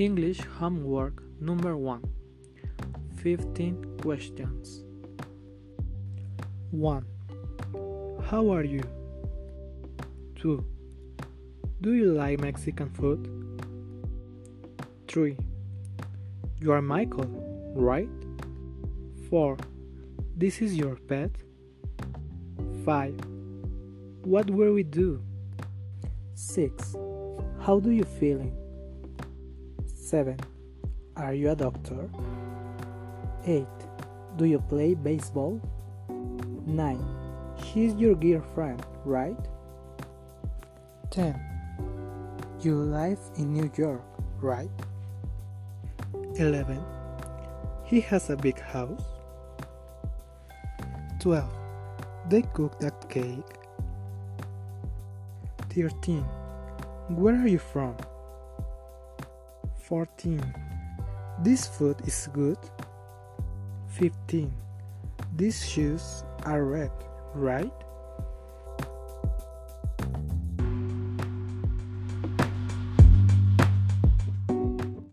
English homework number 1 15 questions 1. How are you? 2. Do you like Mexican food? 3. You are Michael, right? 4. This is your pet? 5. What will we do? 6. How do you feeling? 7. Are you a doctor? 8. Do you play baseball? 9. She's your girlfriend, right? 10. You live in New York, right? 11. He has a big house. 12. They cooked a cake. 13. Where are you from? 14. This food is good. 15. These shoes are red, right?